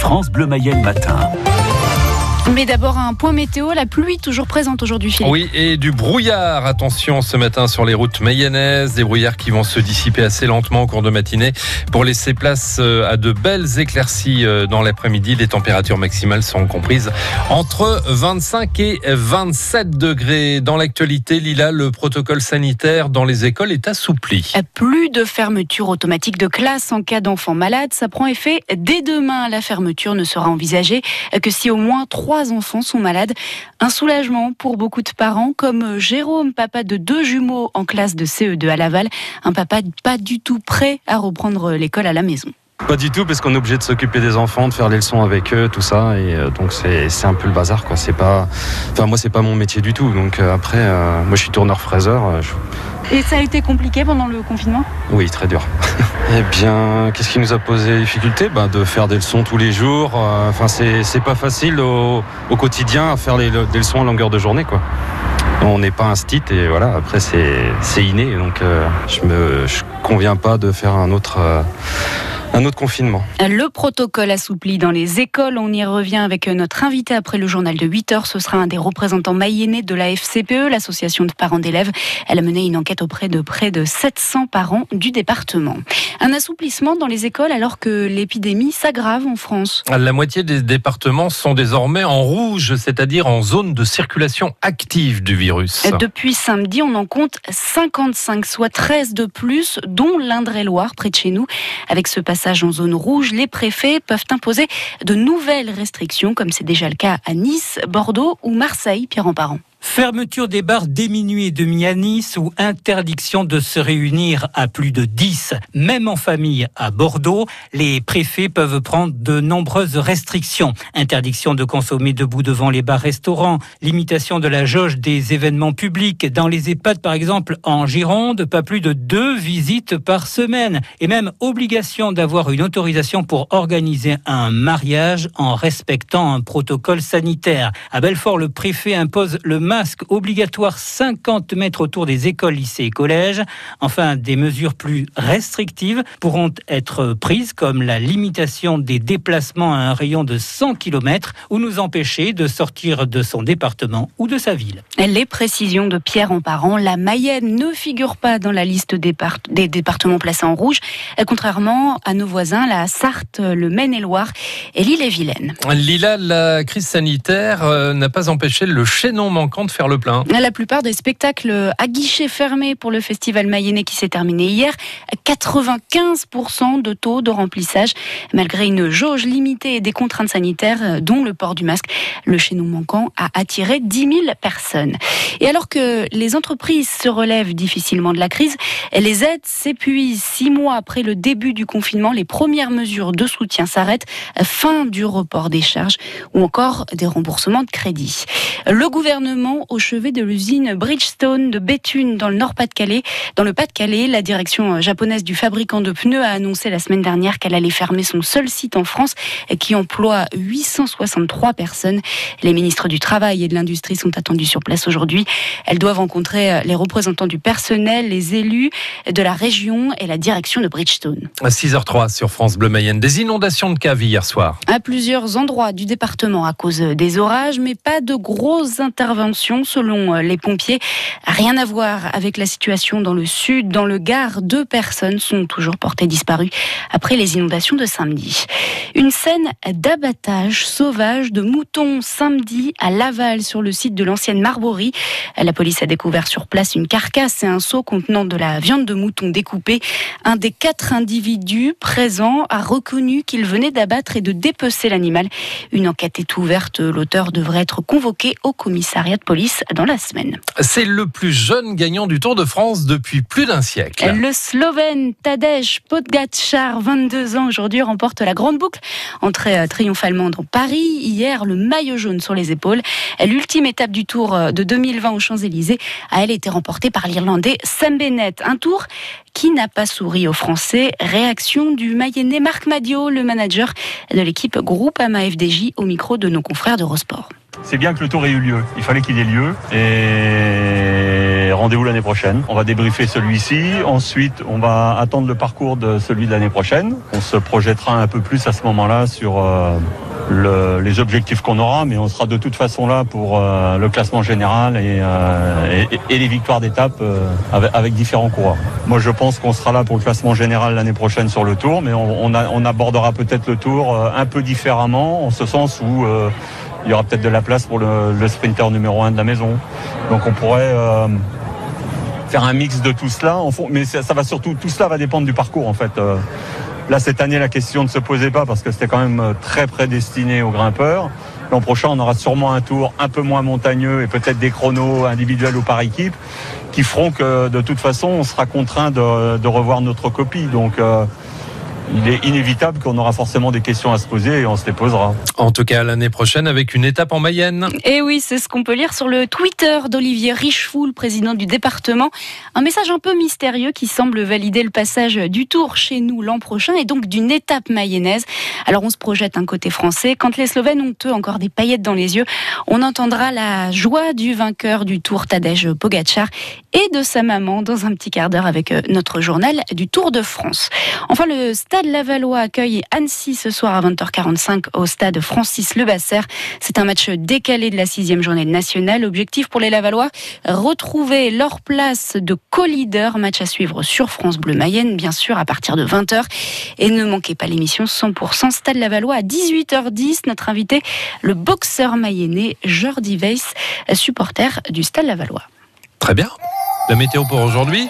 France Bleu Mayenne matin. Mais d'abord un point météo, la pluie toujours présente aujourd'hui Philippe. Oui, et du brouillard. Attention ce matin sur les routes mayennaises, des brouillards qui vont se dissiper assez lentement au cours de matinée pour laisser place euh, à de belles éclaircies euh, dans l'après-midi. Les températures maximales sont comprises entre 25 et 27 degrés. Dans l'actualité, Lila, le protocole sanitaire dans les écoles est assoupli. Plus de fermeture automatique de classe en cas d'enfant malade, ça prend effet dès demain. La fermeture ne sera envisagée que si au moins trois enfants sont malades. Un soulagement pour beaucoup de parents, comme Jérôme, papa de deux jumeaux en classe de CE2 à Laval, un papa pas du tout prêt à reprendre l'école à la maison. Pas du tout, parce qu'on est obligé de s'occuper des enfants, de faire les leçons avec eux, tout ça, et euh, donc c'est un peu le bazar, quoi. C'est pas, enfin moi c'est pas mon métier du tout, donc euh, après, euh, moi je suis tourneur fraiseur. Et ça a été compliqué pendant le confinement? Oui, très dur. eh bien, qu'est-ce qui nous a posé difficulté? Ben, De faire des leçons tous les jours. Enfin, c'est pas facile au, quotidien à faire des leçons à longueur de journée, quoi. On n'est pas un stit et voilà, après c'est inné, donc je me conviens pas de faire un autre un autre confinement. Le protocole assoupli dans les écoles, on y revient avec notre invité après le journal de 8 heures. Ce sera un des représentants mayennais de la FCPE, l'association de parents d'élèves. Elle a mené une enquête auprès de près de 700 parents du département. Un assouplissement dans les écoles alors que l'épidémie s'aggrave en France. La moitié des départements sont désormais en rouge, c'est-à-dire en zone de circulation active du virus. Depuis samedi, on en compte 55, soit 13 de plus, dont l'Indre-et-Loire, près de chez nous. Avec ce passage en zone rouge, les préfets peuvent imposer de nouvelles restrictions, comme c'est déjà le cas à Nice, Bordeaux ou Marseille, Pierre en. Fermeture des bars dès minuit et demi à Nice ou interdiction de se réunir à plus de 10, même en famille à Bordeaux. Les préfets peuvent prendre de nombreuses restrictions. Interdiction de consommer debout devant les bars-restaurants, limitation de la jauge des événements publics. Dans les EHPAD, par exemple, en Gironde, pas plus de deux visites par semaine. Et même obligation d'avoir une autorisation pour organiser un mariage en respectant un protocole sanitaire. À Belfort, le préfet impose le masque obligatoire 50 mètres autour des écoles, lycées et collèges. Enfin, des mesures plus restrictives pourront être prises, comme la limitation des déplacements à un rayon de 100 km ou nous empêcher de sortir de son département ou de sa ville. Les précisions de Pierre en parent, la Mayenne ne figure pas dans la liste des départements placés en rouge, contrairement à nos voisins, la Sarthe, le Maine-et-Loire et l'île-et-Vilaine. Lila, la crise sanitaire euh, n'a pas empêché le chaînon manquant de faire le plein. La plupart des spectacles à guichet fermé pour le festival mayennais qui s'est terminé hier, 95% de taux de remplissage, malgré une jauge limitée et des contraintes sanitaires, euh, dont le port du masque. Le chaînon manquant a attiré 10 000 personnes. Et alors que les entreprises se relèvent difficilement de la crise, les aides s'épuisent. Six mois après le début du confinement, les premières mesures de soutien s'arrêtent. Fin du report des charges ou encore des remboursements de crédit. Le gouvernement au chevet de l'usine Bridgestone de Béthune dans le Nord-Pas-de-Calais. Dans le Pas-de-Calais, la direction japonaise du fabricant de pneus a annoncé la semaine dernière qu'elle allait fermer son seul site en France qui emploie 863 personnes. Les ministres du Travail et de l'Industrie sont attendus sur place aujourd'hui. Elles doivent rencontrer les représentants du personnel, les élus de la région et la direction de Bridgestone. À 6h03 sur France Bleu Mayenne, des inondations de cave hier soir. À plusieurs endroits du département à cause des orages, mais pas de grosses interventions selon euh, les pompiers. Rien à voir avec la situation dans le sud. Dans le Gard, deux personnes sont toujours portées disparues après les inondations de samedi. Une scène d'abattage sauvage de moutons samedi à Laval sur le site de l'ancienne Marborie. La police a découvert sur place une carcasse et un seau contenant de la viande de mouton découpée. Un des quatre individus présents a reconnu qu'il venait d'abattre et de dépecer l'animal. Une enquête est ouverte. L'auteur devrait être convoqué au commissariat de dans la semaine. C'est le plus jeune gagnant du Tour de France depuis plus d'un siècle. Le Slovène Tadej Pogacar, 22 ans aujourd'hui, remporte la grande boucle, entrée euh, triomphalement dans Paris. Hier, le maillot jaune sur les épaules. L'ultime étape du Tour euh, de 2020 aux Champs-Élysées a elle été remportée par l'Irlandais Sam Bennett. Un tour qui n'a pas souri aux Français. Réaction du Mayennais Marc Madio, le manager de l'équipe Groupe AMA FDJ, au micro de nos confrères d'Eurosport. C'est bien que le tour ait eu lieu. Il fallait qu'il ait lieu. Et rendez-vous l'année prochaine. On va débriefer celui-ci. Ensuite, on va attendre le parcours de celui de l'année prochaine. On se projettera un peu plus à ce moment-là sur euh, le, les objectifs qu'on aura, mais on sera de toute façon là pour euh, le classement général et, euh, les victoires d'étape avec, différents coureurs. Moi, je pense qu'on sera là pour le classement général l'année prochaine sur le Tour, mais on abordera peut-être le Tour un peu différemment, en ce sens où il y aura peut-être de la place pour le, sprinter numéro un de la maison. Donc, on pourrait faire un mix de tout cela, mais ça, va surtout, tout cela va dépendre du parcours en fait. Là, cette année, la question ne se posait pas parce que c'était quand même très prédestiné aux grimpeurs. L'an prochain, on aura sûrement un tour un peu moins montagneux et peut-être des chronos individuels ou par équipe qui feront que de toute façon, on sera contraint de, revoir notre copie. Donc, euh, il est inévitable qu'on aura forcément des questions à se poser et on se les posera. En tout cas, l'année prochaine avec une étape en Mayenne. Et oui, c'est ce qu'on peut lire sur le Twitter d'Olivier Richefoul, président du département. Un message un peu mystérieux qui semble valider le passage du Tour chez nous l'an prochain et donc d'une étape mayonnaise. Alors on se projette un côté français. Quand les Slovènes ont eux encore des paillettes dans les yeux, on entendra la joie du vainqueur du Tour Tadej Pogacar et de sa maman dans un petit quart d'heure avec notre journal du Tour de France. Enfin, le stade Lavallois accueille Annecy ce soir à 20h45 au stade Francis Lebasser. C'est un match décalé de la sixième journée nationale. Objectif pour les Lavallois, retrouver leur place de co-leader. Match à suivre sur France Bleu Mayenne, bien sûr, à partir de 20h. Et ne manquez pas l'émission 100% Stade Lavallois à 18h10. Notre invité, le boxeur mayennais Jordi Weiss, supporter du Stade Lavallois. Très bien. La météo pour aujourd'hui